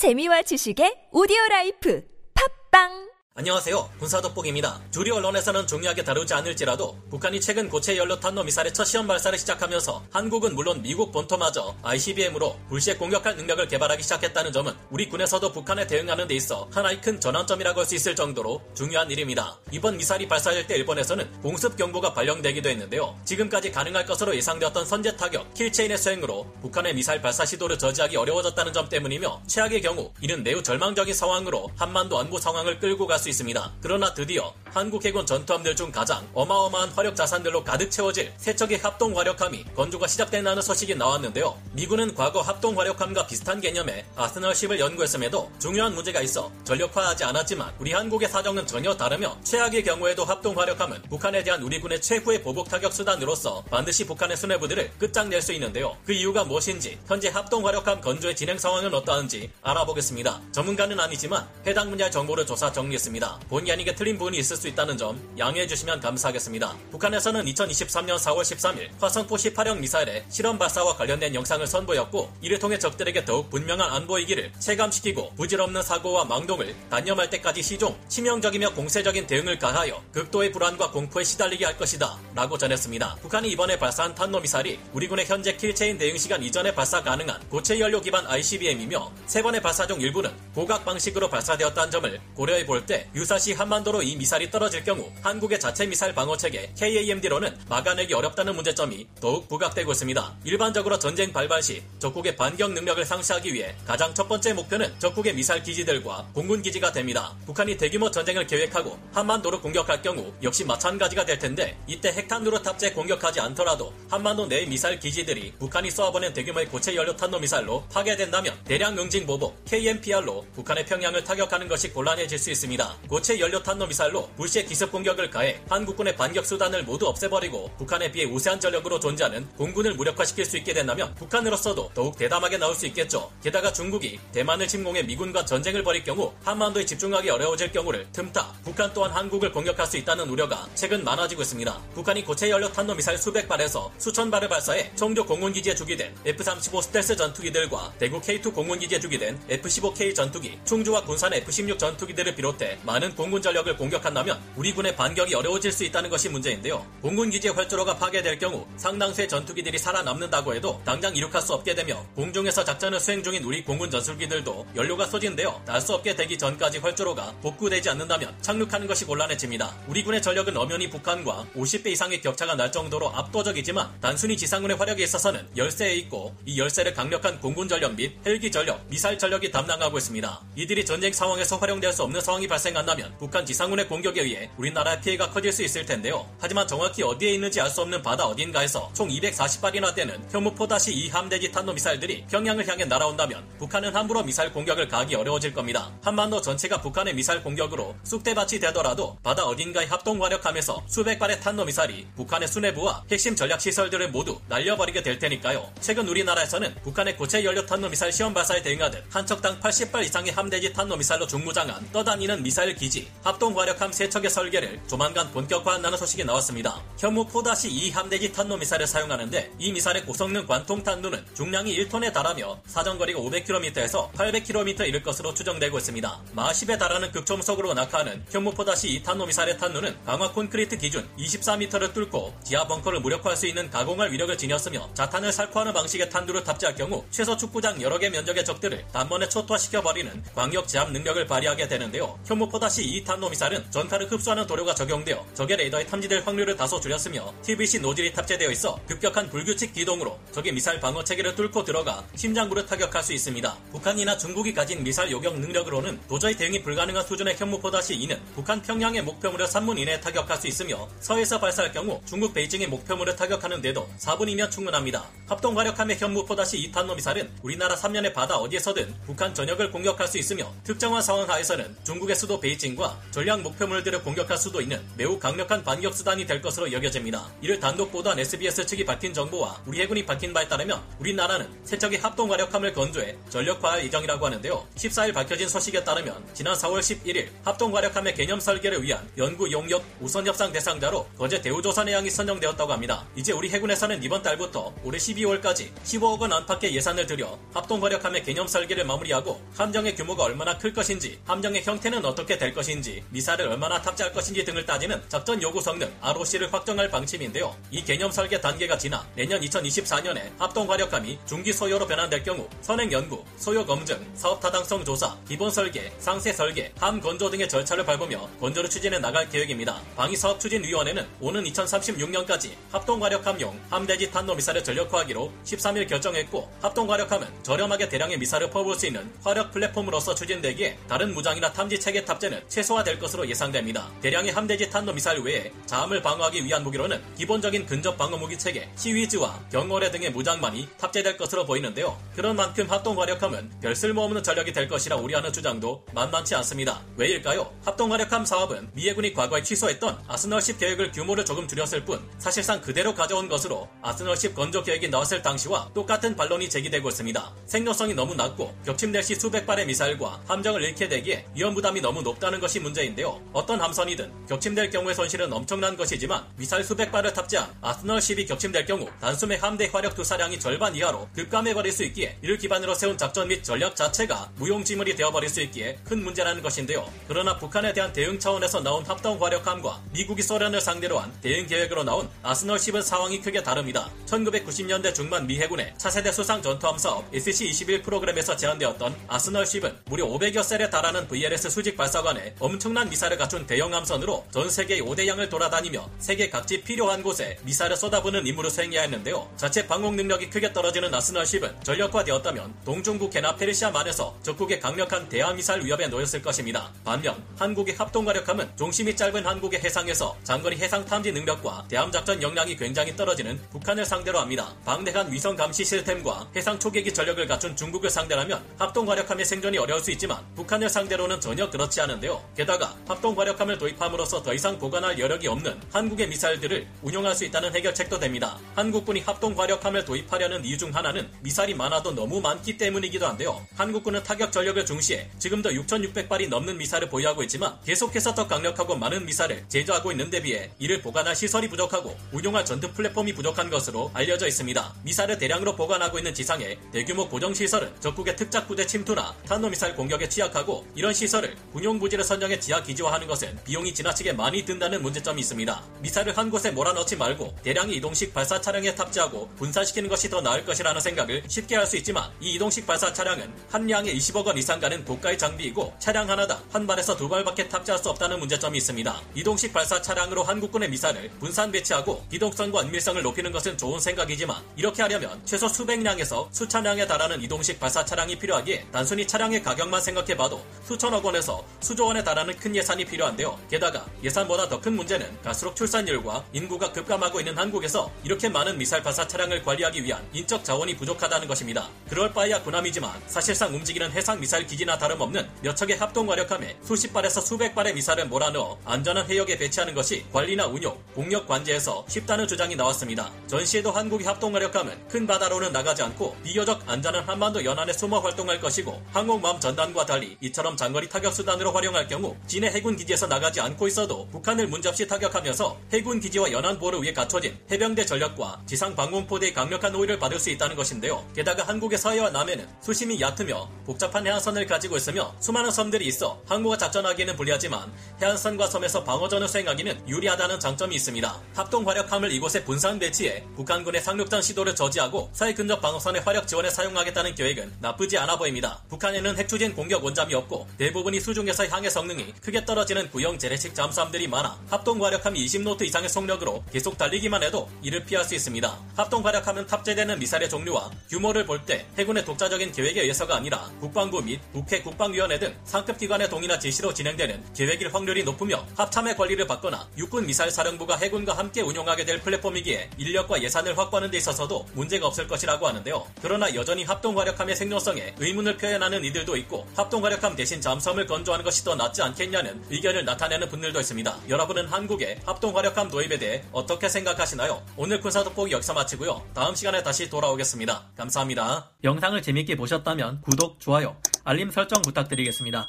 재미와 지식의 오디오 life. 팟빵 안녕하세요. 군사돋보기입니다. 주류 언론에서는 중요하게 다루지 않을지라도 북한이 최근 고체 연료 탄도 미사일의 첫 시험 발사를 시작하면서 한국은 물론 미국 본토마저 ICBM으로 불시에 공격할 능력을 개발하기 시작했다는 점은 우리 군에서도 북한에 대응하는 데 있어 하나의 큰 전환점이라고 할 수 있을 정도로 중요한 일입니다. 이번 미사일이 발사될 때 일본에서는 공습 경보가 발령되기도 했는데요. 지금까지 가능할 것으로 예상되었던 선제 타격 kill chain의 수행으로 북한의 미사일 발사 시도를 저지하기 어려워졌다는 점 때문이며 최악의 경우 이는 매우 절망적인 상황으로 한반도 안보 상황을 끌고 갈 수 있습니다. 그러나 드디어 한국 해군 전투함들 중 가장 어마어마한 화력 자산들로 가득 채워질 세 척의 합동 화력함이 건조가 시작된다는 소식이 나왔는데요. 미군은 과거 합동 화력함과 비슷한 개념의 아스널10을 연구했음에도 중요한 문제가 있어 전력화하지 않았지만 우리 한국의 사정은 전혀 다르며 최악의 경우에도 합동 화력함은 북한에 대한 우리 군의 최후의 보복 타격 수단으로서 반드시 북한의 수뇌부들을 끝장낼 수 있는데요. 그 이유가 무엇인지 현재 합동 화력함 건조의 진행 상황은 어떠한지 알아보겠습니다. 전문가는 아니지만 해당 분야의 정보를 조사 정리했습니다. 있습니다. 본의 아니게 틀린 부분이 있을 수 있다는 점 양해해 주시면 감사하겠습니다. 북한에서는 2023년 4월 13일 화성포 18형 미사일의 실험 발사와 관련된 영상을 선보였고 이를 통해 적들에게 더욱 분명한 안보이기를 체감시키고 부질없는 사고와 망동을 단념할 때까지 시종 치명적이며 공세적인 대응을 가하여 극도의 불안과 공포에 시달리게 할 것이다 라고 전했습니다. 북한이 이번에 발사한 탄도 미사일이 우리 군의 현재 kill chain 대응 시간 이전에 발사 가능한 고체 연료 기반 ICBM이며 세 번의 발사 중 일부는 고각 방식으로 발사되었다는 점을 고려해 볼때 유사시 한반도로 이 미사일이 떨어질 경우 한국의 자체 미사일 방어 체계 KAMD로는 막아내기 어렵다는 문제점이 더욱 부각되고 있습니다. 일반적으로 전쟁 발발 시 적국의 반격 능력을 상쇄하기 위해 가장 첫 번째 목표는 적국의 미사일 기지들과 공군 기지가 됩니다. 북한이 대규모 전쟁을 계획하고 한반도로 공격할 경우 역시 마찬가지가 될 텐데 이때 핵탄두로 탑재 공격하지 않더라도 한반도 내 미사일 기지들이 북한이 쏘아보낸 대규모의 고체 연료 탄도 미사일로 파괴된다면 대량 응징 보복 KMPR로 북한의 평양을 타격하는 것이 곤란해질 수 있습니다. 고체 연료 탄도 미사일로 불시에 기습 공격을 가해 한국군의 반격 수단을 모두 없애버리고 북한에 비해 우세한 전력으로 존재하는 공군을 무력화시킬 수 있게 된다면 북한으로서도 더욱 대담하게 나올 수 있겠죠. 게다가 중국이 대만을 침공해 미군과 전쟁을 벌일 경우 한반도에 집중하기 어려워질 경우를 틈타 북한 또한 한국을 공격할 수 있다는 우려가 최근 많아지고 있습니다. 북한이 고체 연료 탄도 미사일 수백 발에서 수천 발을 발사해 청조 공군기지에 주기된 F-35 스텔스 전투기들과 대구 K2 공군기지에 주기된 F-15K 전투기, 충주와 군산 F-16 전투기들을 비롯해 많은 공군 전력을 공격한다면 우리 군의 반격이 어려워질 수 있다는 것이 문제인데요. 공군 기지의 활주로가 파괴될 경우 상당수의 전투기들이 살아남는다고 해도 당장 이륙할 수 없게 되며 공중에서 작전을 수행 중인 우리 공군 전술기들도 연료가 소진되어 날 수 없게 되기 전까지 활주로가 복구되지 않는다면 착륙하는 것이 곤란해집니다. 우리 군의 전력은 엄연히 북한과 50배 이상의 격차가 날 정도로 압도적이지만 단순히 지상군의 화력에 있어서는 열세에 있고 이 열세를 강력한 공군 전력 및 헬기 전력, 미사일 전력이 담당하고 있습니다. 이들이 전쟁 상황에서 활용될 수 없는 상황이 발생 발생한다면 북한 지상군의 공격에 의해 우리나라의 피해가 커질 수 있을 텐데요. 하지만 정확히 어디에 있는지 알 수 없는 바다 어딘가에서 총 240발이나 되는 현무포-2 함대지 탄도미사일들이 평양을 향해 날아온다면 북한은 함부로 미사일 공격을 가기 어려워질 겁니다. 한반도 전체가 북한의 미사일 공격으로 쑥대밭이 되더라도 바다 어딘가에 합동 화력하면서 수백 발의 탄도미사일이 북한의 수뇌부와 핵심 전략 시설들을 모두 날려버리게 될 테니까요. 최근 우리나라에서는 북한의 고체 연료 탄도미사일 시험 발사에 대응하듯 한 척당 80발 이상의 함대지 탄도미사일로 중무장한 떠다니는 미사일 기지, 합동화력함 세척의 설계를 조만간 본격화한다는 소식이 나왔습니다. 현무 포-2 함대기 탄도 미사일을 사용하는데 이 미사일의 고성능 관통 탄두는 중량이 1톤에 달하며 사정거리가 500km에서 800km 이를 것으로 추정되고 있습니다. 마 10에 달하는 극초음속으로 낙하하는 현무 포-2 탄도 미사일의 탄두는 강화 콘크리트 기준 24m를 뚫고 지하 벙커를 무력화할 수 있는 가공할 위력을 지녔으며 자탄을 살포하는 방식의 탄두를 탑재할 경우 최소 축구장 여러 개 면적의 적들을 단번에 초토화시켜버리는 광역 제압 능력을 발휘하게 되는데요. 현무 4-2 탄도 미사일은 전파를 흡수하는 도료가 적용되어 적의 레이더에 탐지될 확률을 다소 줄였으며 TVC 노즐이 탑재되어 있어 급격한 불규칙 기동으로 적의 미사일 방어 체계를 뚫고 들어가 심장부를 타격할 수 있습니다. 북한이나 중국이 가진 미사일 요격 능력으로는 도저히 대응이 불가능한 수준의 현무4-2는 북한 평양의 목표물을 3분 이내에 타격할 수 있으며 서해에서 발사할 경우 중국 베이징의 목표물을 타격하는 데도 4분이면 충분합니다. 합동 화력함의 현무4-2 탄도미사일은 우리나라 3면의 바다 어디에서든 북한 전역을 공격할 수 있으며 특정한 상황 하에서는 중국의 수도 베이징과 전략 목표물들을 공격할 수도 있는 매우 강력한 반격 수단이 될 것으로 여겨집니다. 이를 단독 보도한 SBS 측이 밝힌 정보와 우리 해군이 밝힌 바에 따르면 우리나라는 세척의 합동 화력함을 건조해 전력화할 예정이라고 하는데요. 14일 밝혀진 소식에 따르면 지난 4월 11일 합동 화력함의 개념 설계를 위한 연구 용역 우선 협상 대상자로 거제 대우조선해양이 선정되었다고 합니다. 이제 우리 해군에서는 이번 달부터 올해 12월까지 15억 원 안팎의 예산을 들여 합동 화력함의 개념 설계를 마무리하고 함정의 규모가 얼마나 클 것인지, 함정의 형태는 어 떻게 될 것인지, 미사를 얼마나 탑재할 것인지 등을 따지는 작전 요구 성능 ROC를 확정할 방침인데요. 이 개념 설계 단계가 지나 내년 2024년에 합동 화력함이 중기 소요로 변환될 경우 선행 연구, 소요 검증, 사업 타당성 조사, 기본 설계, 상세 설계, 함 건조 등의 절차를 밟으며 건조를 추진해 나갈 계획입니다. 방위 사업 추진 위원회는 오는 2036년까지 합동 화력함용 함대지 탄도 미사일을 전력화하기로 13일 결정했고 합동 화력함은 저렴하게 대량의 미사일을 퍼부을 수 있는 화력 플랫폼으로서 추진되기에 다른 무장이나 탐지 체계 탑재는 최소화될 것으로 예상됩니다. 대량의 함대지 탄도미사일 외에 자함을 방어하기 위한 무기로는 기본적인 근접 방어 무기 체계, CIWS와 경어뢰 등의 무장만이 탑재될 것으로 보이는데요. 그런 만큼 합동 화력함은 별 쓸모없는 전력이 될 것이라 우려하는 주장도 만만치 않습니다. 왜일까요? 합동 화력함 사업은 미 해군이 과거에 취소했던 arsenal ship 계획을 규모를 조금 줄였을 뿐 사실상 그대로 가져온 것으로 arsenal ship 건조 계획이 나왔을 당시와 똑같은 반론이 제기되고 있습니다. 생존성이 너무 낮고 격침될 시 수백 발의 미사일과 함정을 잃게 되기에 위험 부담이 너무 높다는 것이 문제인데요. 어떤 함선이든 격침될 경우의 손실은 엄청난 것이지만 미사일 수백 발을 탑재한 arsenal ship이 격침될 경우 단숨에 함대 화력 투사량이 절반 이하로 급감해 버릴 수 있기에 이를 기반으로 세운 작전 및 전략 자체가 무용지물이 되어버릴 수 있기에 큰 문제라는 것인데요. 그러나 북한에 대한 대응 차원에서 나온 합동 화력함과 미국이 소련을 상대로 한 대응 계획으로 나온 arsenal ship은 상황이 크게 다릅니다. 1990년대 중반 미 해군의 차세대 수상 전투함 사업 SC-21 프로그램에서 제안되었던 arsenal ship은 무려 500여 셀에 달하는 VLS 수직 발사 관에 엄청난 미사일을 갖춘 대형 함선으로 전 세계 5대양을 돌아다니며 세계 각지 필요한 곳에 미사일을 쏟아부는 임무를 수행해야 했는데요. 자체 방공 능력이 크게 떨어지는 arsenal ship은 전력화되었다면 동중국해나 페르시아만에서 적국의 강력한 대함미사일 위협에 놓였을 것입니다. 반면 한국의 합동화력함은 종심이 짧은 한국의 해상에서 장거리 해상 탐지 능력과 대함 작전 역량이 굉장히 떨어지는 북한을 상대로 합니다. 방대한 위성 감시 시스템과 해상 초계기 전력을 갖춘 중국을 상대하면 합동화력함의 생존이 어려울 수 있지만 북한을 상대로는 전혀 그렇지 않은데요. 게다가 합동화력함을 도입함으로써 더 이상 보관할 여력이 없는 한국의 미사일들을 운용할 수 있다는 해결책도 됩니다. 한국군이 합동화력함을 도입하려는 이유 중 하나는 미사일이 많아도 너무 많기 때문이기도 한데요. 한국군은 타격 전력을 중시해 지금도 6,600발이 넘는 미사일을 보유하고 있지만 계속해서 더 강력하고 많은 미사를 제조하고 있는 데 비해 이를 보관할 시설이 부족하고 운용할 전투 플랫폼이 부족한 것으로 알려져 있습니다. 미사일을 대량으로 보관하고 있는 지상의 대규모 고정 시설은 적국의 특작 부대 침투나 탄도미사일 공격에 취약하고 이런 시설을 군용 부지를 선정해 지하 기지화하는 것은 비용이 지나치게 많이 든다는 문제점이 있습니다. 미사일을 한 곳에 몰아넣지 말고 대량의 이동식 발사 차량에 탑재하고 분산시키는 것이 더 나을 것이라는 생각을 쉽게 할 수 있지만 이 이동식 발사 차량은 한 량에 20억 원 이상 가는 고가의 장비이고 차량 하나당 한 발에서 두 발밖에 탑재할 수 없다는 문제점이 있습니다. 이동식 발사 차량으로 한국군의 미사일을 분산 배치하고 기동성과 은밀성을 높이는 것은 좋은 생각이지만 이렇게 하려면 최소 수백량에서 수천량에 달하는 이동식 발사 차량이 필요하기에 단순히 차량의 가격만 생각해봐도 수천억 원에서 수조 원에 달하는 큰 예산이 필요한데요. 게다가 예산보다 더 큰 문제는 갈수록 출산율과 인구가 급감하고 있는 한국에서 이렇게 많은 미사일 발사 차량을 관리하기 위한 인적 자원이 부족하다는 것입니다. 그럴 바에야 군함이지만 사실상 움직이는 해상 미사일 기지나 다름없는 몇 척의 합동 화력함에 수십 발에서 수백 발의 미사일을 몰아넣어 안전한 해역에 배치하는 것이 관리나 운용, 공력 관제에서 쉽다는 주장이 나왔습니다. 전시에도 한국의 합동 화력함은 큰 바다로는 나가지 않고 비교적 안전한 한반도 연안에 숨어 활동할 것이고 항공모함 전단과 달리 이처럼 장거리 타격 수단으로 활용할 경우 진해 해군 기지에서 나가지 않고 있어도 북한을 문제없이 타격하면서 해군 기지와 연안 보호를 위해 갖춰진 해병대 전력과 지상 방공포대의 강력한 호위를 받을 수 있다는 것인데요. 게다가 한국의 서해와 남해는 수심이 얕으며 복잡한 해안선을 가지고 있으며 수많은 섬들이 있어 항모가 작전하기에는 불리하지만 해안선과 섬에서 방어전을 수행하기는 유리하다는 장점이 있습니다. 합동 화력함을 이곳에 분산 배치해 북한군의 상륙전 시도를 저지하고 서해 근접 방어선의 화력 지원에 사용하겠다는 계획은 나쁘지 않아 보입니다. 북한에는 핵추진 공격 원잠이 없고 대부분이 수중에서 항해 성능이 크게 떨어지는 구형 재래식 잠수함들이 많아 합동 화력함이 20노트 이상의 속력으로 계속 달리기만 해도 이를 피할 수 있습니다. 합동 화력함은 탑재되는 미사일의 종류와 규모를 볼 때 해군의 독자적인 계획에 의해서가 아니라 국방부 및 국회 국방위원회 등 상급 기관의 동의나 지시로 진행되는 계획일 확률이 높으며 합참의 권리를 받거나 육군 미사일 사령부가 해군과 함께 운용하게 될 플랫폼이기에 인력과 예산을 확보하는 데 있어서도 문제가 없을 것이라고 하는데요. 그러나 여전히 합동 화력함의 생존성에 의문을 표현하는 이들도 있고 합동 화력함 대신 잠수함을 건조하는 것이 더 낫지 않겠냐는 의견을 나타내는 분들도 있습니다. 여러분은 한국의 합동 화력함 도입에 대해 어떻게 생각하시나요? 오늘 군사 돋보기 여기서 마치고요. 다음 시간에 다시 돌아오겠습니다. 감사합니다. 영상을 재밌게 보셨다면 구독, 좋아요, 알림 설정 부탁드리겠습니다.